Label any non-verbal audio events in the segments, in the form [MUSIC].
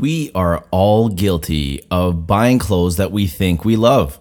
We are all guilty of buying clothes that we think we love.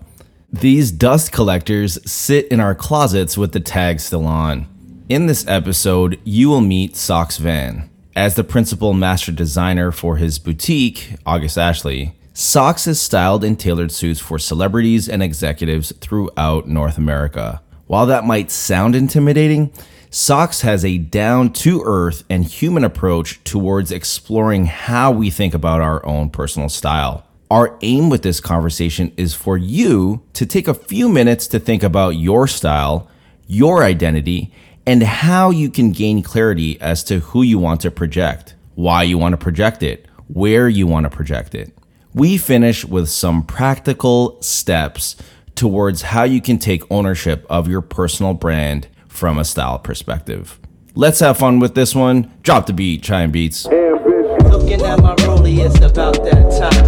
These dust collectors sit in our closets with the tag still on. In this episode, you will meet Socks Van. As the principal master designer for his boutique, August Ashley, Socks has styled and tailored suits for celebrities and executives throughout North America. While that might sound intimidating, Socks has a down to earth and human approach towards exploring how we think about our own personal style. Our aim with this conversation is for you to take a few minutes to think about your style, your identity, and how you can gain clarity as to who you want to project, why you want to project it, where you want to project it. We finish with some practical steps towards how you can take ownership of your personal brand from a style perspective. Let's have fun with this one. Drop the beat, Chime Beats. Looking at my rollie, it's about that time.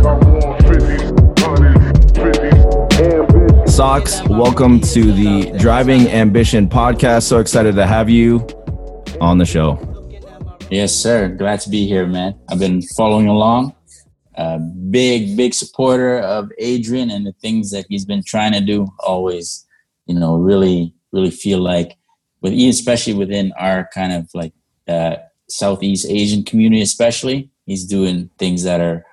Socks, welcome to the Driving Ambition podcast. So excited to have you on the show. Yes, sir. Glad to be here, man. I've been following along. Uh, big, big supporter of Adrian and the things that he's been trying to do. Always, you know, really, really feel like with especially within our kind of like uh, Southeast Asian community, especially, he's doing things that are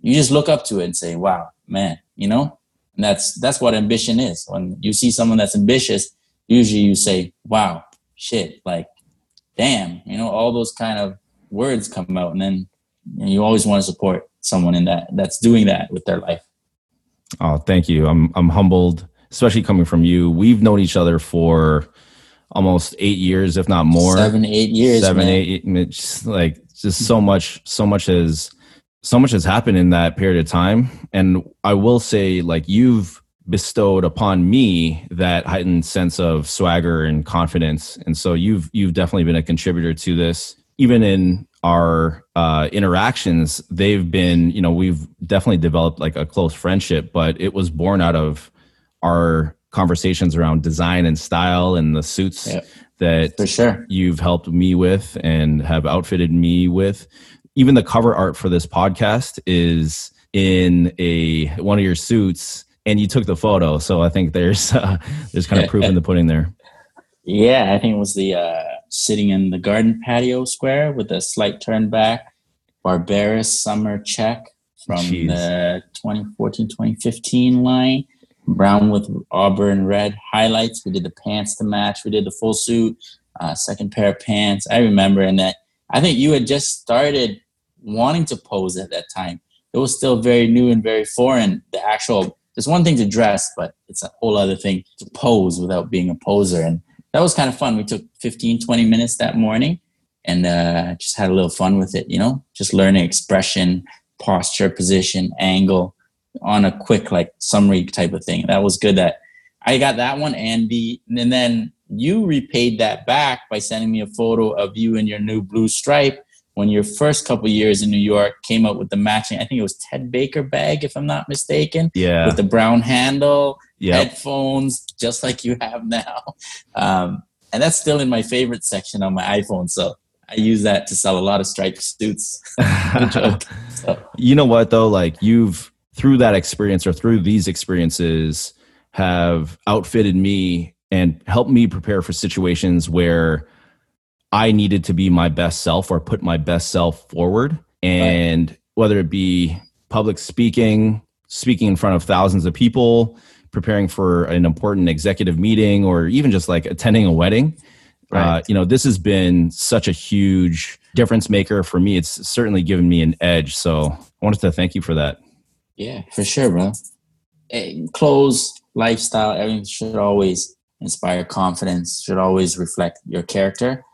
you just look up to it and say, "Wow, man," you know. And that's that's what ambition is. When you see someone that's ambitious, usually you say, "Wow, shit!" Like, damn, you know, all those kind of words come out, and then you always want to support someone in that that's doing that with their life. Oh, thank you. I'm I'm humbled, especially coming from you. We've known each other for almost eight years, if not more. Seven, eight years. Seven, man. eight. It's like just so much, so much has, so much has happened in that period of time. And I will say, like you've bestowed upon me that heightened sense of swagger and confidence. And so you've you've definitely been a contributor to this. Even in our uh, interactions, they've been, you know, we've definitely developed like a close friendship, but it was born out of our conversations around design and style and the suits yeah, that for sure. you've helped me with and have outfitted me with. Even the cover art for this podcast is in a one of your suits and you took the photo so i think there's [LAUGHS] uh, there's kind of proof in the pudding there. Yeah i think it was the uh, sitting in the garden patio square with a slight turn back. Barbarous summer check from Jeez. the 2014-2015 line brown with auburn red highlights. We did the pants to match. We did the full suit, uh, second pair of pants. I remember, and that I think you had just started wanting to pose at that time. It was still very new and very foreign. The actual, it's one thing to dress, but it's a whole other thing to pose without being a poser. And that was kind of fun. We took 15, 20 minutes that morning and uh, just had a little fun with it, you know, just learning expression, posture, position, angle on a quick like summary type of thing. That was good. That I got that one, and the and then you repaid that back by sending me a photo of you in your new blue stripe when your first couple years in New York came out with the matching. I think it was Ted Baker bag, if I'm not mistaken. Yeah, with the brown handle, yep. headphones, just like you have now. Um, and that's still in my favorite section on my iPhone. So I use that to sell a lot of striped suits. [LAUGHS] [LAUGHS] so. You know what though? Like you've through that experience or through these experiences have outfitted me and helped me prepare for situations where I needed to be my best self or put my best self forward. And right. whether it be public speaking, speaking in front of thousands of people, preparing for an important executive meeting, or even just like attending a wedding. Uh, right. Uh, you know, this has been such a huge difference maker for me. It's certainly given me an edge. So I wanted to thank you for that. Yeah, for sure, bro. Clothes, lifestyle, everything should always inspire confidence, should always reflect your character.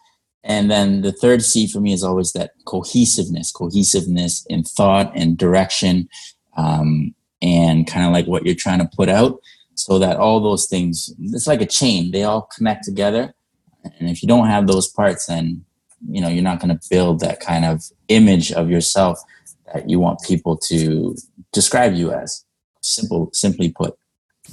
And then the third C for me is always that cohesiveness, cohesiveness in thought and direction, um, and kind of like what you're trying to put out, so that all those things, it's like a chain, they all connect together. And if you don't have those parts, then you know you're not going to build that kind of image of yourself you want people to describe you as simple simply put.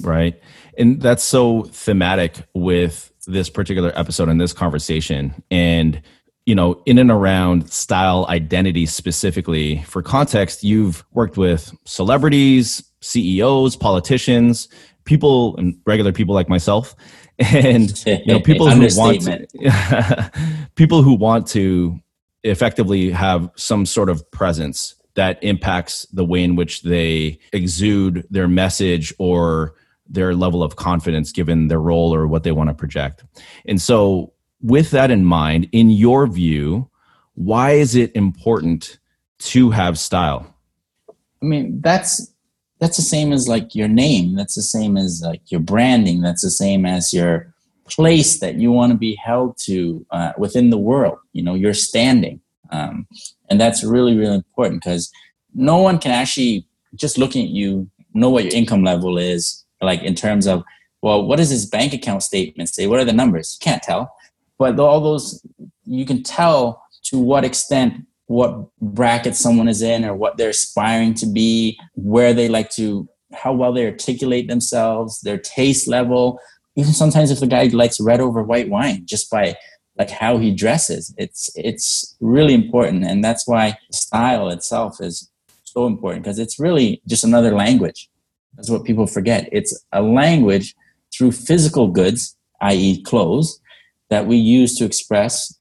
Right. And that's so thematic with this particular episode and this conversation. And you know, in and around style identity specifically. For context, you've worked with celebrities, CEOs, politicians, people, and regular people like myself, [LAUGHS] and you know, people who want to, [LAUGHS] people who want to effectively have some sort of presence that impacts the way in which they exude their message or their level of confidence given their role or what they want to project. And so, with that in mind, in your view, why is it important to have style? I mean, that's that's the same as like your name. That's the same as like your branding. That's the same as your place that you want to be held to uh, within the world. You know, your standing, um, and that's really really important because no one can actually just looking at you know what your income level is like in terms of well what does his bank account statement say? What are the numbers? You can't tell. But all those you can tell to what extent what bracket someone is in or what they're aspiring to be where they like to how well they articulate themselves their taste level. Even sometimes if the guy likes red over white wine just by like how he dresses it's it's really important and that's why style itself is so important because it's really just another language that's what people forget. It's a language through physical goods, i.e., clothes, that we use to express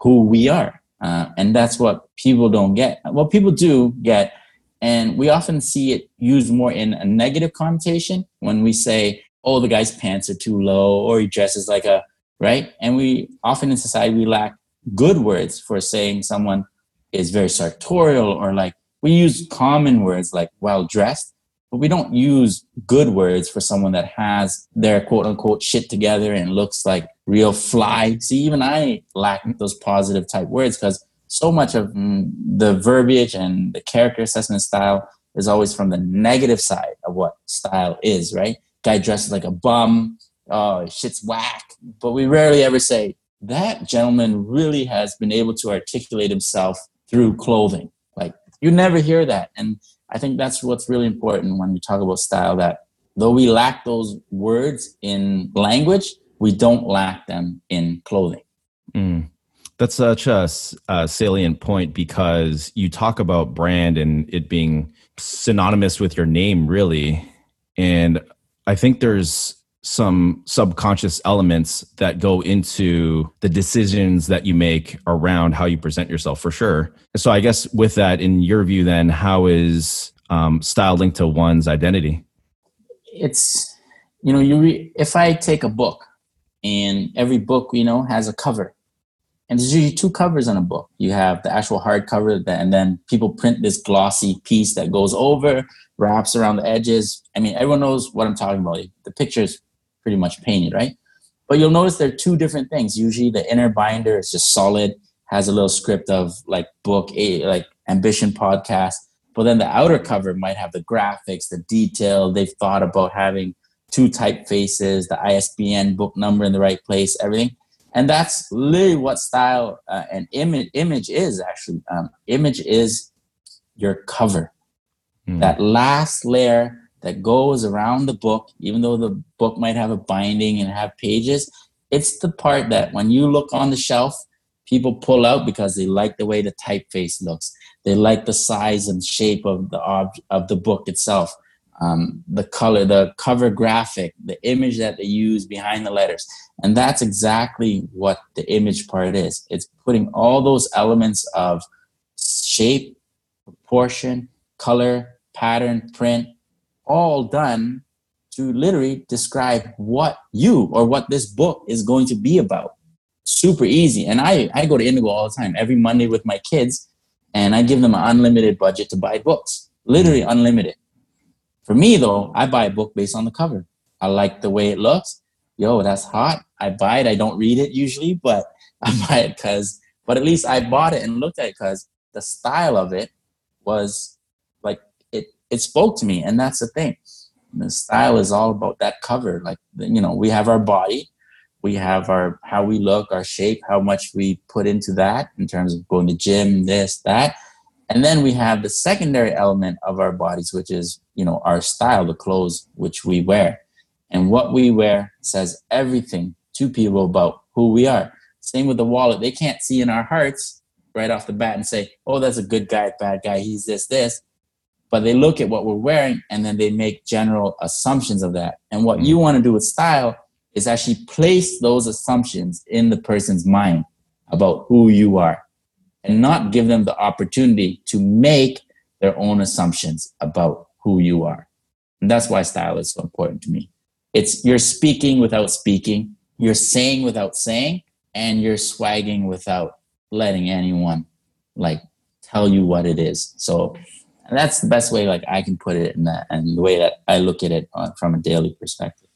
who we are. Uh, and that's what people don't get. Well, people do get, and we often see it used more in a negative connotation when we say, oh, the guy's pants are too low, or he dresses like a, right? And we often in society, we lack good words for saying someone is very sartorial or like, we use common words like well dressed but we don't use good words for someone that has their quote unquote shit together and looks like real fly. See, even I lack those positive type words because so much of mm, the verbiage and the character assessment style is always from the negative side of what style is, right? Guy dresses like a bum, oh, shit's whack. But we rarely ever say, that gentleman really has been able to articulate himself through clothing. Like, you never hear that. And I think that's what's really important when we talk about style that though we lack those words in language, we don't lack them in clothing. Mm. That's such a, a, salient point because you talk about brand and it being synonymous with your name, really. And I think there's some subconscious elements that go into the decisions that you make around how you present yourself for sure. So I guess with that, in your view, then how is um, style linked to one's identity? It's you know you re- if I take a book and every book you know has a cover, and there's usually two covers on a book. You have the actual hardcover, that and then people print this glossy piece that goes over, wraps around the edges. I mean, everyone knows what I'm talking about. The picture's pretty much painted, right? But you'll notice there are two different things. Usually the inner binder is just solid, has a little script of like book, a like ambition podcast. But then the outer cover might have the graphics, the detail. They've thought about having two typefaces, the ISBN book number in the right place, everything. And that's literally what style uh, and image image is actually. Um, image is your cover. Mm. That last layer that goes around the book, even though the book might have a binding and have pages, it's the part that when you look on the shelf, people pull out because they like the way the typeface looks. They like the size and shape of the ob- of the book itself, um, the color, the cover graphic, the image that they use behind the letters, and that's exactly what the image part is. It's putting all those elements of shape, proportion, color, pattern, print, all done to literally describe what you or what this book is going to be about. Super easy. And I, I go to Indigo all the time, every Monday with my kids, and I give them an unlimited budget to buy books. Literally unlimited. For me though, I buy a book based on the cover. I like the way it looks. Yo, that's hot. I buy it. I don't read it usually, but [LAUGHS] I buy it because, but at least I bought it and looked at it because the style of it was it spoke to me and that's the thing. The style is all about that cover like you know we have our body we have our how we look our shape how much we put into that in terms of going to gym this that. And then we have the secondary element of our bodies which is you know our style the clothes which we wear. And what we wear says everything to people about who we are. Same with the wallet. They can't see in our hearts right off the bat and say, oh, that's a good guy, bad guy, he's this, this. But they look at what we're wearing and then they make general assumptions of that. And what you want to do with style is actually place those assumptions in the person's mind about who you are and not give them the opportunity to make their own assumptions about who you are. And that's why style is so important to me. It's you're speaking without speaking, you're saying without saying, and you're swagging without letting anyone like tell you what it is. So that's the best way like I can put it in that and the way that I look at it uh, from a daily perspective.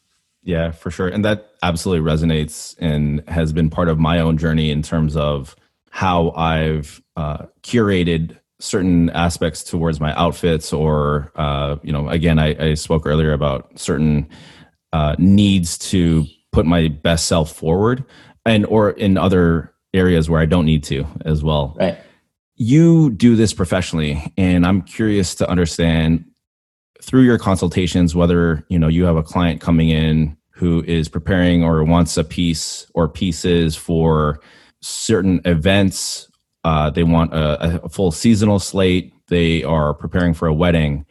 Yeah, for sure. And that absolutely resonates and has been part of my own journey in terms of how I've uh, curated certain aspects towards my outfits or uh, you know again I, I, spoke earlier about certain uh, needs to put my best self forward and or in other areas where i don't need to as well right you do this professionally and i'm curious to understand through your consultations whether you know you have a client coming in who is preparing or wants a piece or pieces for certain events uh, they want a, a full seasonal slate. They are preparing for a wedding.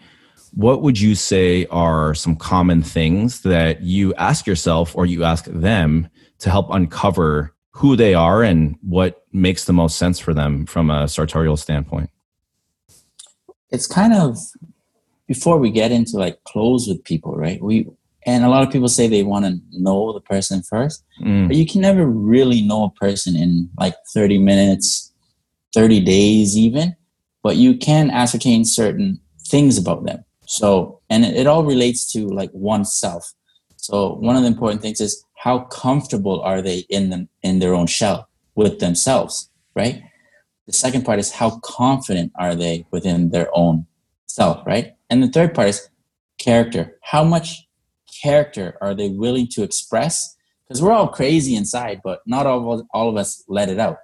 What would you say are some common things that you ask yourself or you ask them to help uncover who they are and what makes the most sense for them from a sartorial standpoint? It's kind of before we get into like close with people, right? We and a lot of people say they want to know the person first, mm. but you can never really know a person in like 30 minutes, 30 days even, but you can ascertain certain things about them. So, and it, it all relates to like oneself. So one of the important things is how comfortable are they in them in their own shell with themselves, right? The second part is how confident are they within their own self, right? And the third part is character. How much character are they willing to express? Because we're all crazy inside, but not all of, all of us let it out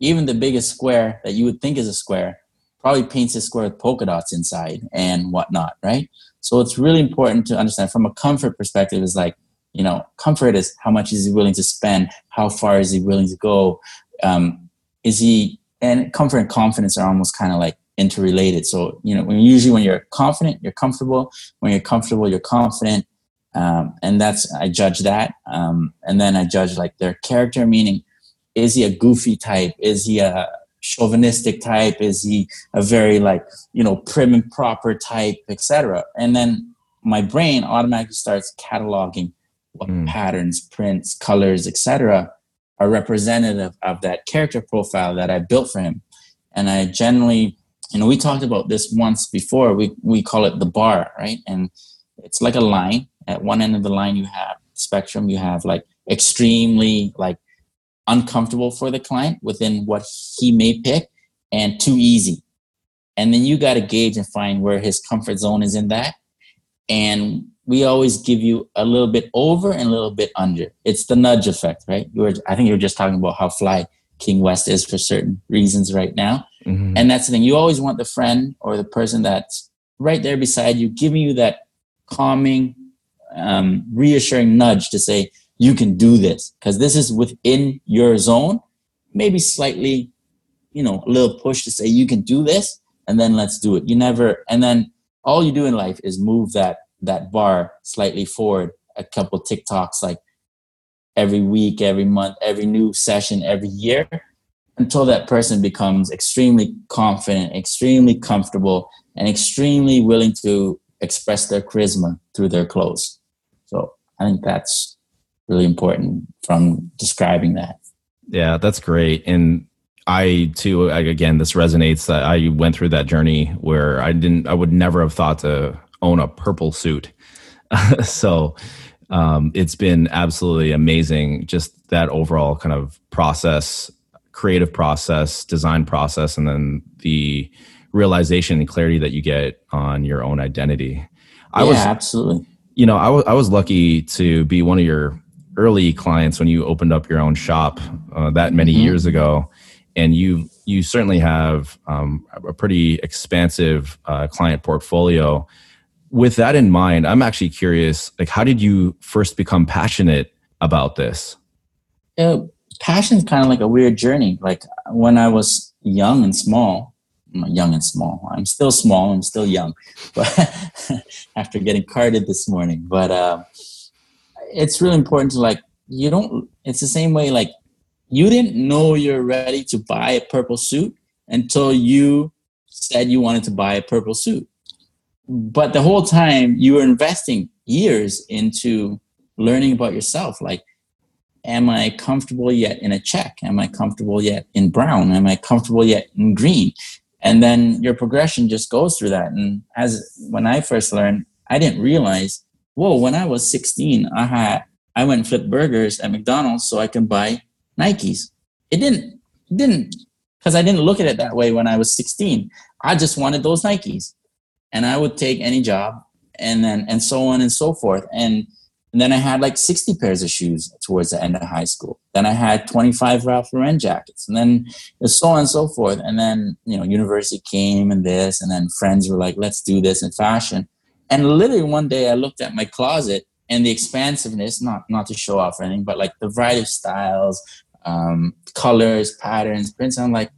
even the biggest square that you would think is a square probably paints a square with polka dots inside and whatnot, right? So it's really important to understand from a comfort perspective is like, you know, comfort is how much is he willing to spend? How far is he willing to go? Um, is he, and comfort and confidence are almost kind of like interrelated. So, you know, when usually when you're confident, you're comfortable. When you're comfortable, you're confident. Um, and that's, I judge that. Um, and then I judge like their character, meaning is he a goofy type? Is he a chauvinistic type? Is he a very like, you know, prim and proper type, etc. And then my brain automatically starts cataloging what mm. patterns, prints, colors, etc. are representative of that character profile that I built for him. And I generally, you know, we talked about this once before. We we call it the bar, right? And it's like a line. At one end of the line, you have spectrum. You have like extremely like uncomfortable for the client within what he may pick and too easy. And then you got to gauge and find where his comfort zone is in that. And we always give you a little bit over and a little bit under. It's the nudge effect, right? You were, I think you were just talking about how fly King West is for certain reasons right now. Mm-hmm. And that's the thing. You always want the friend or the person that's right there beside you, giving you that calming, um, reassuring nudge to say, you can do this because this is within your zone maybe slightly you know a little push to say you can do this and then let's do it you never and then all you do in life is move that that bar slightly forward a couple tiktoks like every week every month every new session every year until that person becomes extremely confident extremely comfortable and extremely willing to express their charisma through their clothes so i think that's really important from describing that. Yeah, that's great. And I too, again, this resonates that I went through that journey where I didn't, I would never have thought to own a purple suit. [LAUGHS] so um, it's been absolutely amazing, just that overall kind of process, creative process, design process, and then the realization and clarity that you get on your own identity. I yeah, was absolutely. You know, I was I was lucky to be one of your early clients when you opened up your own shop uh, that many mm-hmm. years ago, and you you certainly have um, a pretty expansive uh, client portfolio. With that in mind, I'm actually curious. Like, how did you first become passionate about this? Uh, passion is kind of like a weird journey. Like when I was young and small, young and small. I'm still small. I'm still young, [LAUGHS] but after getting carded this morning, but uh, it's really important to like you don't. It's the same way like you didn't know you're ready to buy a purple suit until you said you wanted to buy a purple suit. But the whole time you were investing years into learning about yourself. Like, am I comfortable yet in a check? Am I comfortable yet in brown? Am I comfortable yet in green? And then your progression just goes through that. And as when I first learned, I didn't realize, whoa, when I was 16, I had I went and flipped burgers at McDonald's so I can buy Nikes. It didn't it didn't because I didn't look at it that way when I was 16. I just wanted those Nikes. And I would take any job and then and so on and so forth. And, and then I had like 60 pairs of shoes towards the end of high school. Then I had 25 Ralph Lauren jackets, and then so on and so forth. And then you know, university came and this, and then friends were like, "Let's do this in fashion." And literally one day, I looked at my closet and the expansiveness, not not to show off or anything, but like the variety of styles, um, colors, patterns, prints. I'm like,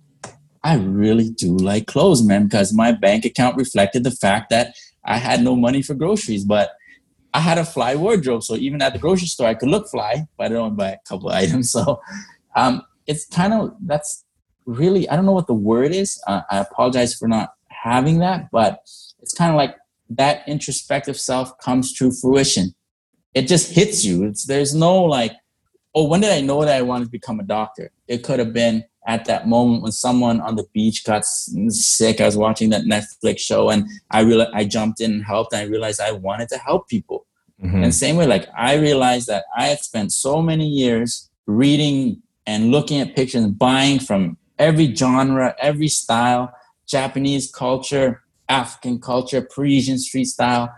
I really do like clothes, man, because my bank account reflected the fact that I had no money for groceries, but I had a fly wardrobe. So even at the grocery store, I could look fly, but I don't buy a couple [LAUGHS] items. So um, it's kind of, that's really, I don't know what the word is. Uh, I apologize for not having that, but it's kind of like that introspective self comes to fruition. It just hits you. It's, there's no like, oh, when did I know that I wanted to become a doctor? It could have been at that moment when someone on the beach got sick. I was watching that Netflix show and I realized I jumped in and helped. And I realized I wanted to help people. Mm-hmm. And same way, like I realized that I had spent so many years reading and looking at pictures and buying from every genre, every style, Japanese culture, African culture, Parisian street style.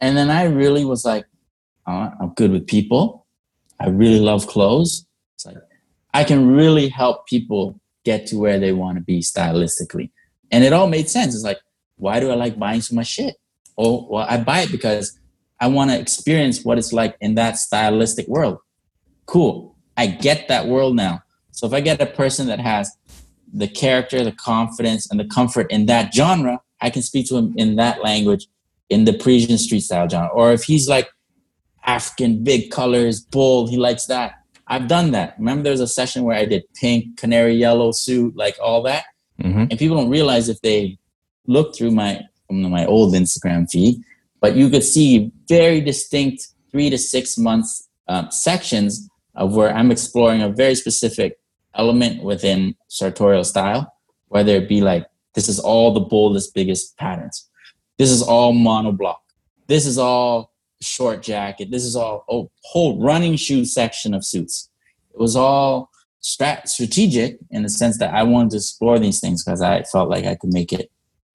And then I really was like, oh, I'm good with people. I really love clothes. I can really help people get to where they want to be stylistically. And it all made sense. It's like, why do I like buying so much shit? Oh, well, I buy it because I want to experience what it's like in that stylistic world. Cool. I get that world now. So if I get a person that has the character, the confidence, and the comfort in that genre, I can speak to him in that language in the Parisian street style genre. Or if he's like African, big colors, bold, he likes that. I've done that. Remember, there's a session where I did pink, canary yellow suit, like all that. Mm-hmm. And people don't realize if they look through my my old Instagram feed, but you could see very distinct three to six months uh, sections of where I'm exploring a very specific element within sartorial style, whether it be like this is all the boldest, biggest patterns. This is all monoblock. This is all short jacket. This is all a whole running shoe section of suits. It was all strat- strategic in the sense that I wanted to explore these things because I felt like I could make it,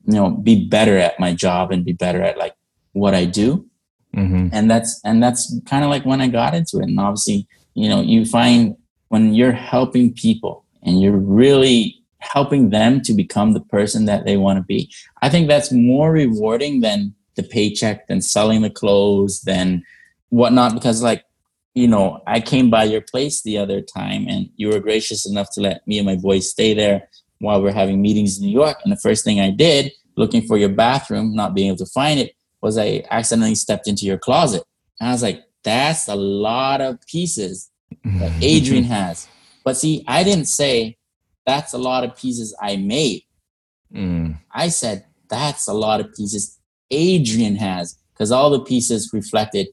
you know, be better at my job and be better at like what I do. Mm-hmm. And that's and that's kind of like when I got into it. And obviously, you know, you find when you're helping people and you're really helping them to become the person that they want to be. I think that's more rewarding than the paycheck then selling the clothes then whatnot because like you know i came by your place the other time and you were gracious enough to let me and my boys stay there while we are having meetings in new york. And the first thing i did looking for your bathroom not being able to find it was i accidentally stepped into your closet. And i was like that's a lot of pieces that [LAUGHS] adrian has. But see i didn't say that's a lot of pieces i made. Mm. i said that's a lot of pieces Adrian has, because all the pieces reflected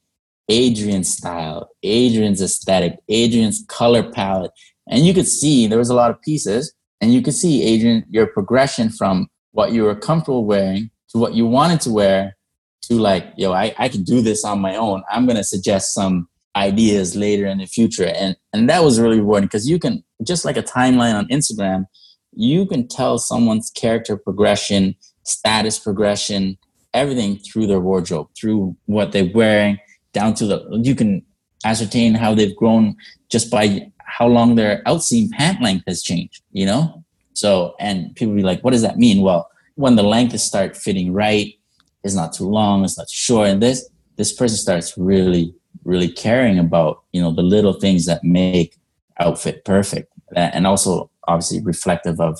Adrian's style, Adrian's aesthetic, Adrian's color palette. And you could see there was a lot of pieces, and you could see, Adrian, your progression from what you were comfortable wearing to what you wanted to wear to like, yo, I, I can do this on my own. I'm gonna suggest some ideas later in the future. And and that was really rewarding because you can just like a timeline on Instagram, you can tell someone's character progression, status progression, everything through their wardrobe, through what they're wearing, down to the you can ascertain how they've grown just by how long their outseam pant length has changed, you know? So and people be like, what does that mean? Well, when the length start fitting right, it's not too long, it's not too short, and this this person starts really, really caring about, you know, the little things that make outfit perfect and also obviously reflective of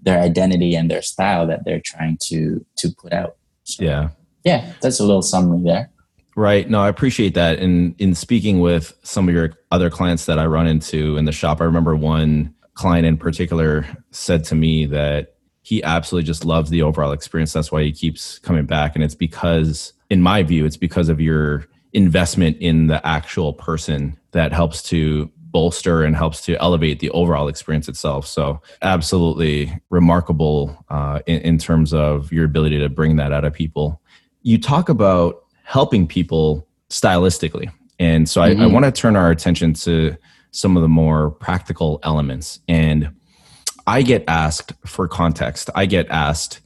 their identity and their style that they're trying to to put out so, yeah. yeah that's a little summary there. Right. No i appreciate that. And in speaking with some of your other clients that i run into in the shop i remember one client in particular said to me that he absolutely just loves the overall experience. That's why he keeps coming back. And it's because in my view it's because of your investment in the actual person that helps to bolster and helps to elevate the overall experience itself. So, absolutely remarkable uh, in, in terms of your ability to bring that out of people. You talk about helping people stylistically. And so, mm-hmm. I, I want to turn our attention to some of the more practical elements. And I get asked for context, I get asked,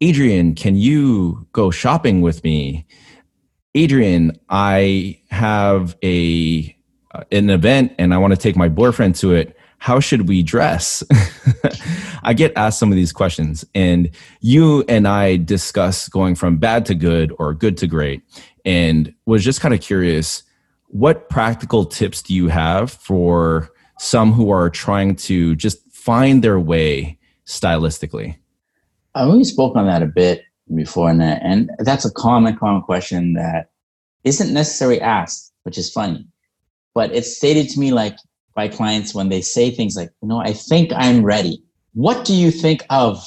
Adrian, can you go shopping with me? Adrian, I have a Uh, an event and I want to take my boyfriend to it, how should we dress? [LAUGHS] I get asked some of these questions, and you and I discuss going from bad to good or good to great, and was just kind of curious what practical tips do you have for some who are trying to just find their way stylistically? Uh, I already spoke on that a bit before, and that, and that's a common, common question that isn't necessarily asked, which is funny but it's stated to me like by clients when they say things like, you know, I think I'm ready. What do you think of?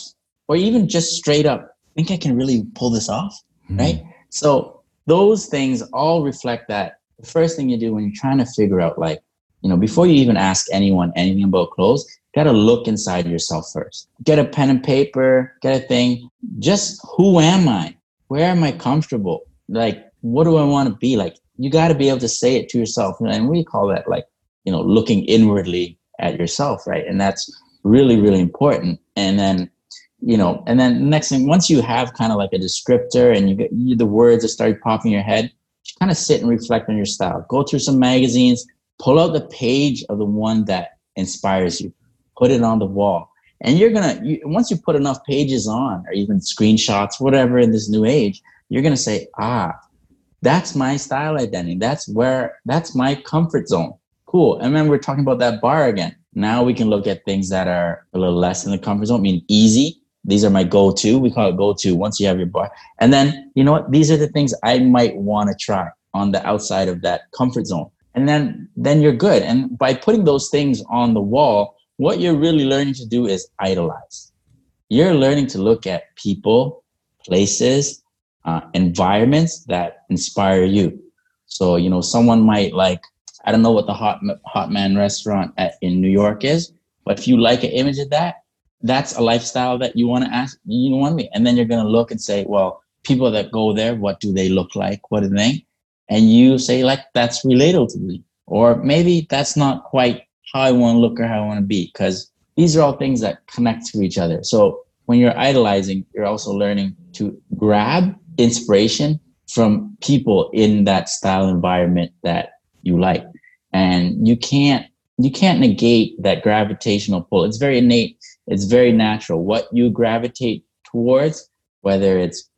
Or even just straight up, I think I can really pull this off? Mm-hmm. Right. So those things all reflect that the first thing you do when you're trying to figure out like, you know, before you even ask anyone anything about clothes, got to look inside yourself first. Get a pen and paper, get a thing. Just who am I? Where am I comfortable? Like, what do I want to be? Like, you got to be able to say it to yourself. And we call that like you know looking inwardly at yourself right? And that's really really important. And then you know and then next thing once you have kind of like a descriptor and you get you, the words that start popping in your head you kind of sit and reflect on your style. Go through some magazines pull out the page of the one that inspires you. Put it on the wall. And you're gonna you, once you put enough pages on or even screenshots whatever in this new age you're gonna say ah that's my style identity. That's where that's my comfort zone. Cool. And then we're talking about that bar again. Now we can look at things that are a little less in the comfort zone. I mean, easy. These are my go-to. We call it go-to once you have your bar. And then you know what? These are the things I might want to try on the outside of that comfort zone. And then then you're good. And by putting those things on the wall, what you're really learning to do is idolize. You're learning to look at people, places, uh, environments that inspire you. So, you know, someone might like, I don't know what the hot, hot man restaurant at, in New York is, but if you like an image of that, that's a lifestyle that you want to ask, you want me. And then you're going to look and say, well, people that go there, what do they look like? What do they? And you say like, that's relatable to me. Or maybe that's not quite how I want to look or how I want to be. Cause these are all things that connect to each other. So when you're idolizing, you're also learning to grab inspiration from people in that style environment that you like. And you can't you can't negate that gravitational pull. It's very innate. It's very natural. What you gravitate towards whether it's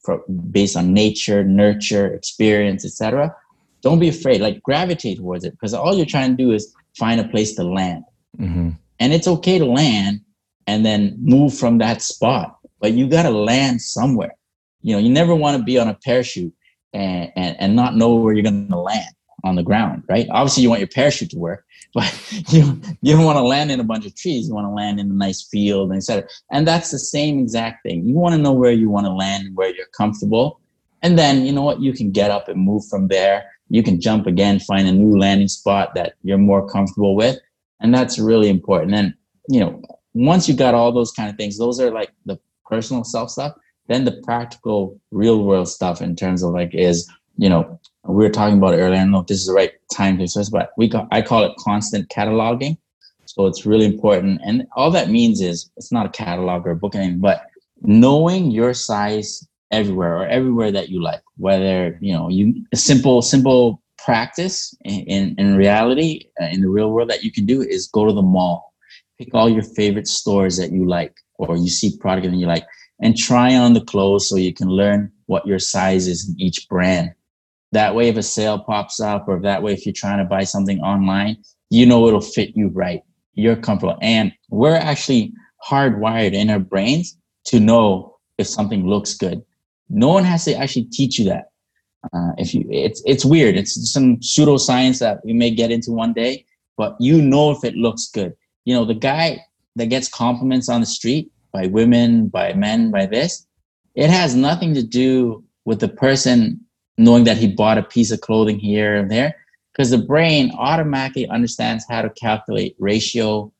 based on nature nurture experience etc don't be afraid. Like gravitate towards it because all you're trying to do is find a place to land. Mm-hmm. and it's okay to land and then move from that spot but you got to land somewhere you know you never want to be on a parachute and, and, and not know where you're going to land on the ground right? Obviously you want your parachute to work [LAUGHS] but you you don't want to land in a bunch of trees. You want to land in a nice field and etc and that's the same exact thing. You want to know where you want to land and where you're comfortable. And then you know what? You can get up and move from there. You can jump again find a new landing spot that you're more comfortable with. And that's really important. And you know once you got all those kind of things those are like the personal self stuff then the practical, real world stuff in terms of like is, you know, we were talking about earlier. I don't know if this is the right time to discuss, but we call, I call it constant cataloging. So it's really important. And all that means is it's not a catalog or a book, anything, but knowing your size everywhere or everywhere that you like, whether, you know, you a simple, simple practice in, in, in reality, uh, in the real world that you can do is go to the mall, pick all your favorite stores that you like, or you see product and you like, and try on the clothes so you can learn what your size is in each brand. That way, if a sale pops up, or that way, if you're trying to buy something online, you know it'll fit you right. you're comfortable. And we're actually hardwired in our brains to know if something looks good. No one has to actually teach you that. Uh, if you, it's it's weird. It's some pseudoscience that we may get into one day, but you know if it looks good. You know, the guy that gets compliments on the street by women, by men, by this, it has nothing to do with the person knowing that he bought a piece of clothing here and there, because the brain automatically understands how to calculate ratio,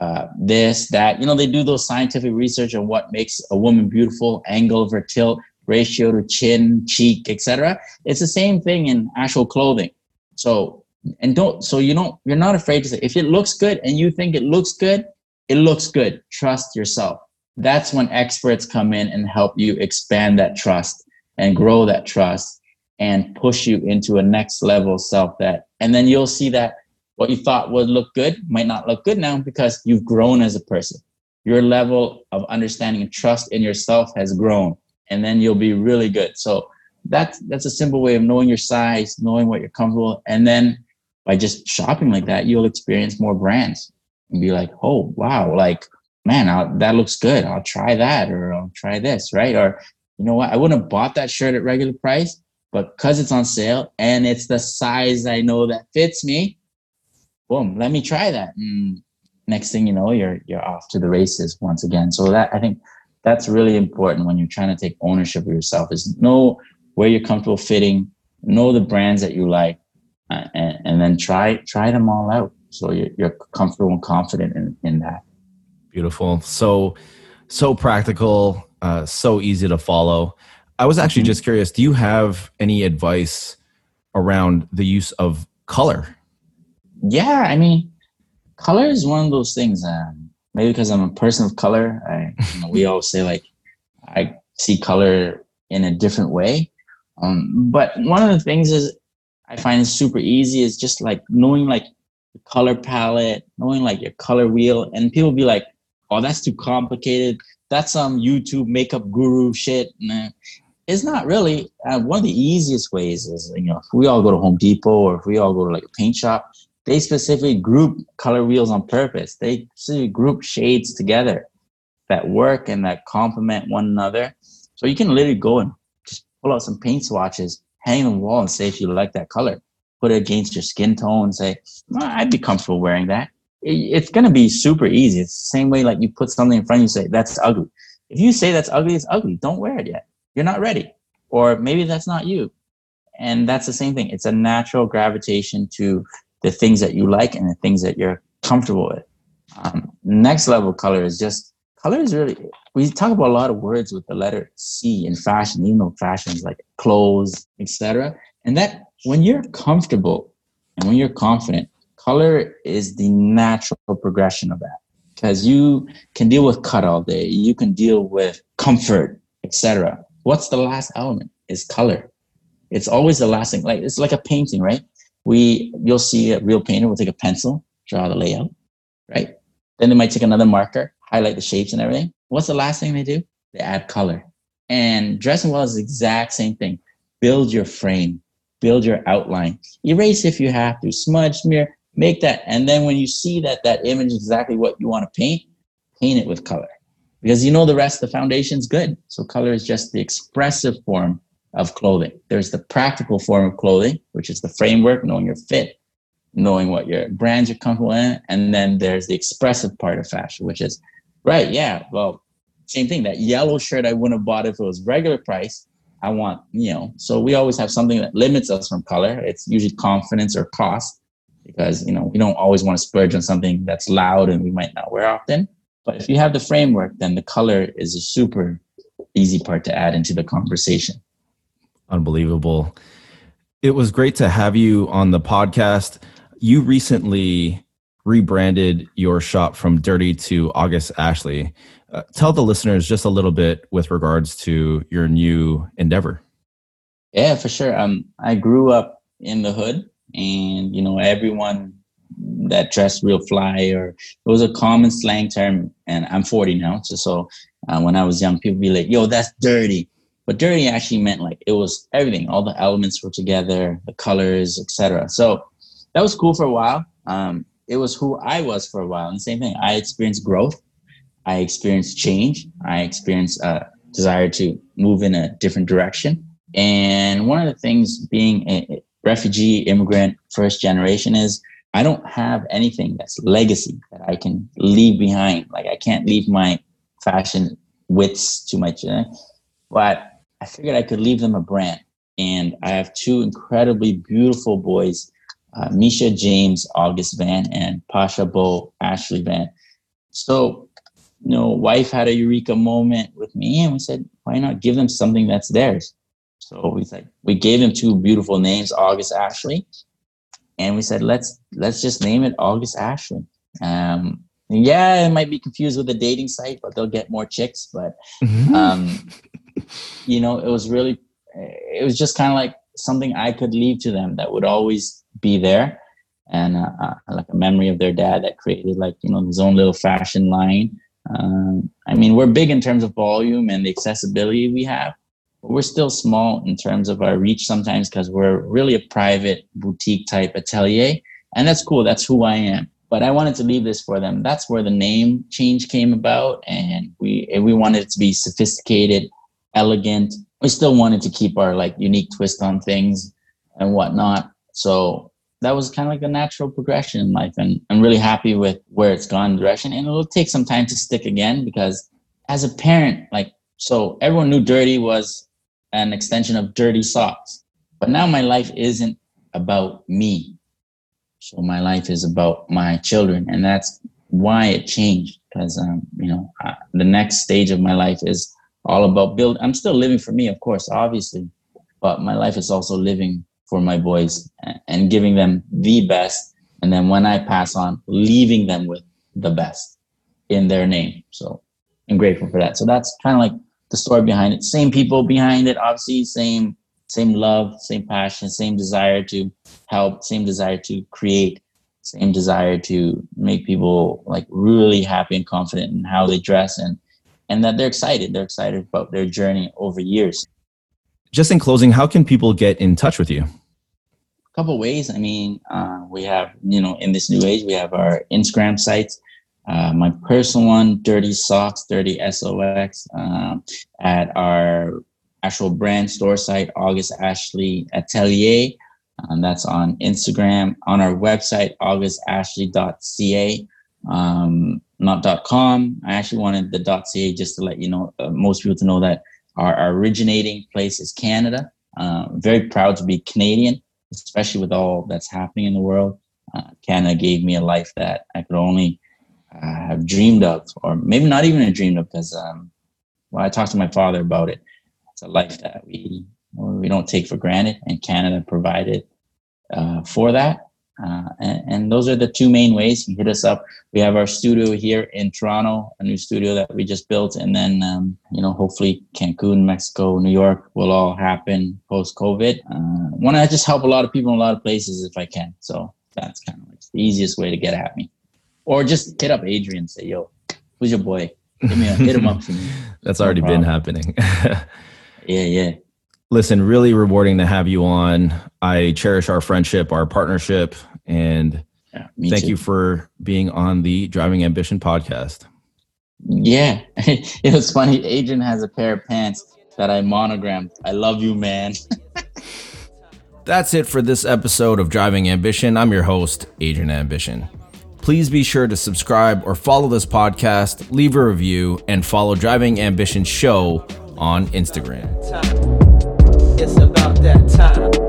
uh, this, that. You know, they do those scientific research on what makes a woman beautiful, angle of her tilt, ratio to chin, cheek, etc. It's the same thing in actual clothing. So and don't so you don't you're not afraid to say if it looks good and you think it looks good, it looks good. Trust yourself. That's when experts come in and help you expand that trust and grow that trust and push you into a next level self that and then you'll see that what you thought would look good might not look good now because you've grown as a person. Your level of understanding and trust in yourself has grown and then you'll be really good. So that's that's a simple way of knowing your size knowing what you're comfortable and then by just shopping like that you'll experience more brands and be like oh wow like man I'll, that looks good. I'll try that or i'll try this right? Or you know what? I wouldn't have bought that shirt at regular price but because it's on sale and it's the size i know that fits me boom let me try that. And next thing you know you're you're off to the races once again. So that i think that's really important when you're trying to take ownership of yourself is know where you're comfortable fitting know the brands that you like uh, and, and, then try try them all out. So you're, you're comfortable and confident in, in that beautiful. So so practical uh, so easy to follow. I was actually mm-hmm. just curious do you have any advice around the use of color? Yeah i mean color is one of those things um, maybe because i'm a person of color I, you know, we always say like i see color in a different way. Um, but one of the things is I find it super easy is just like knowing like the color palette, knowing like your color wheel, and people be like, "Oh, that's too complicated. That's some YouTube makeup guru shit." Nah. It's not really. Uh, one of the easiest ways is you know if we all go to Home Depot or if we all go to like a paint shop, they specifically group color wheels on purpose. They specifically group shades together that work and that complement one another. So you can literally go and just pull out some paint swatches hang on the wall and say if you like that color. Put it against your skin tone and say, I'd be comfortable wearing that. It's going to be super easy. It's the same way like you put something in front of you say, that's ugly. If you say that's ugly, it's ugly. Don't wear it yet. You're not ready. Or maybe that's not you. And that's the same thing. It's a natural gravitation to the things that you like and the things that you're comfortable with. Um, next level color is just color is really we talk about a lot of words with the letter C in fashion, even though fashion is like clothes, etc. And that when you're comfortable and when you're confident, color is the natural progression of that. Because you can deal with cut all day, you can deal with comfort, etc. What's the last element? Is color. It's always the last thing. Like it's like a painting, right? We you'll see a real painter will take a pencil, draw the layout, right? Then they might take another marker, highlight the shapes and everything. What's the last thing they do? They add color. And dressing well is the exact same thing. Build your frame, build your outline, erase if you have to, smudge, smear, make that. And then when you see that that image is exactly what you want to paint, paint it with color. Because you know the rest the foundation is good. So color is just the expressive form of clothing. There's the practical form of clothing, which is the framework, knowing your fit, knowing what your brands are comfortable in. And then there's the expressive part of fashion, which is Right. Yeah. Well, same thing. That yellow shirt I wouldn't have bought if it was regular price. I want, you know, so we always have something that limits us from color. It's usually confidence or cost because, you know, we don't always want to splurge on something that's loud and we might not wear often. But if you have the framework, then the color is a super easy part to add into the conversation. Unbelievable. It was great to have you on the podcast. You recently rebranded your shop from Dirty to August Ashley. Uh, tell the listeners just a little bit with regards to your new endeavor. Yeah, for sure. Um, I grew up in the hood, and you know everyone that dressed real fly or it was a common slang term. And I'm 40 now, so so uh, when I was young, people be like, "Yo, that's dirty." But dirty actually meant like it was everything. All the elements were together, the colors, etc. So that was cool for a while. Um, it was who I was for a while. And same thing, I experienced growth, I experienced change, I experienced a desire to move in a different direction. And one of the things being a refugee, immigrant, first generation is I don't have anything that's legacy that I can leave behind. Like I can't leave my fashion wits to my children, but I figured I could leave them a brand. And I have two incredibly beautiful boys, uh, Misha James August Van and Pasha Bo Ashley Van. So, you know, wife had a eureka moment with me, and we said, why not give them something that's theirs? So we said we gave them two beautiful names, August Ashley, and we said let's let's just name it August Ashley. Um, yeah, it might be confused with a dating site, but they'll get more chicks. But [LAUGHS] um, you know, it was really, it was just kind of like something I could leave to them that would always be there, and uh, uh, like a memory of their dad that created like you know his own little fashion line. Um, I mean, we're big in terms of volume and the accessibility we have, we're still small in terms of our reach sometimes because we're really a private boutique type atelier. And that's cool. That's who I am. But I wanted to leave this for them. That's where the name change came about. And we we wanted it to be sophisticated, elegant. We still wanted to keep our like unique twist on things and whatnot. So that was kind of like a natural progression in life. And I'm really happy with where it's gone direction. And it'll take some time to stick again because as a parent, like so everyone knew dirty was an extension of dirty socks. But now my life isn't about me. So my life is about my children. And that's why it changed. Because, um, you know, uh, the next stage of my life is all about build. I'm still living for me, of course, obviously. But my life is also living for my boys and giving them the best. And then when I pass on, leaving them with the best in their name. So I'm grateful for that. So that's kind of like the story behind it. Same people behind it, obviously, same same love, same passion, same desire to help, same desire to create, same desire to make people like really happy and confident in how they dress and and that they're excited. They're excited about their journey over years. Just in closing, how can people get in touch with you? A couple ways. I mean, uh, we have you know in this new age we have our Instagram sites uh, my personal one, Dirty Socks, Dirty SOX, um, at our actual brand store site, August Ashley Atelier. Um, that's on Instagram. On our website, augustashley.ca, um, not .com. I actually wanted the .ca just to let you know, uh, most people to know that our, our originating place is Canada. Uh, very proud to be Canadian, especially with all that's happening in the world. Uh, Canada gave me a life that I could only have dreamed of, or maybe not even a of, because um, when I talked to my father about it, it's a life that we we don't take for granted, and Canada provided uh, for that. Uh, and, and, those are the two main ways. You hit us up. We have our studio here in Toronto, a new studio that we just built, and then um, you know hopefully Cancun, Mexico, New York will all happen post COVID. Uh, Want to just help a lot of people in a lot of places if I can. So that's kind of like the easiest way to get at me or just hit up Adrian. Say, "Yo, who's your boy? Give me a, hit him up for me." [LAUGHS] That's already no been happening. [LAUGHS] yeah, yeah. Listen, really rewarding to have you on. I cherish our friendship, our partnership, and yeah, thank too. you for being on the Driving Ambition podcast. Yeah, [LAUGHS] it was funny. Adrian has a pair of pants that I monogrammed. I love you, man. That's it for this episode of Driving Ambition. I'm your host, Adrian Ambition. Please be sure to subscribe or follow this podcast, leave a review, and follow Driving Ambition Show on Instagram. It's about that time.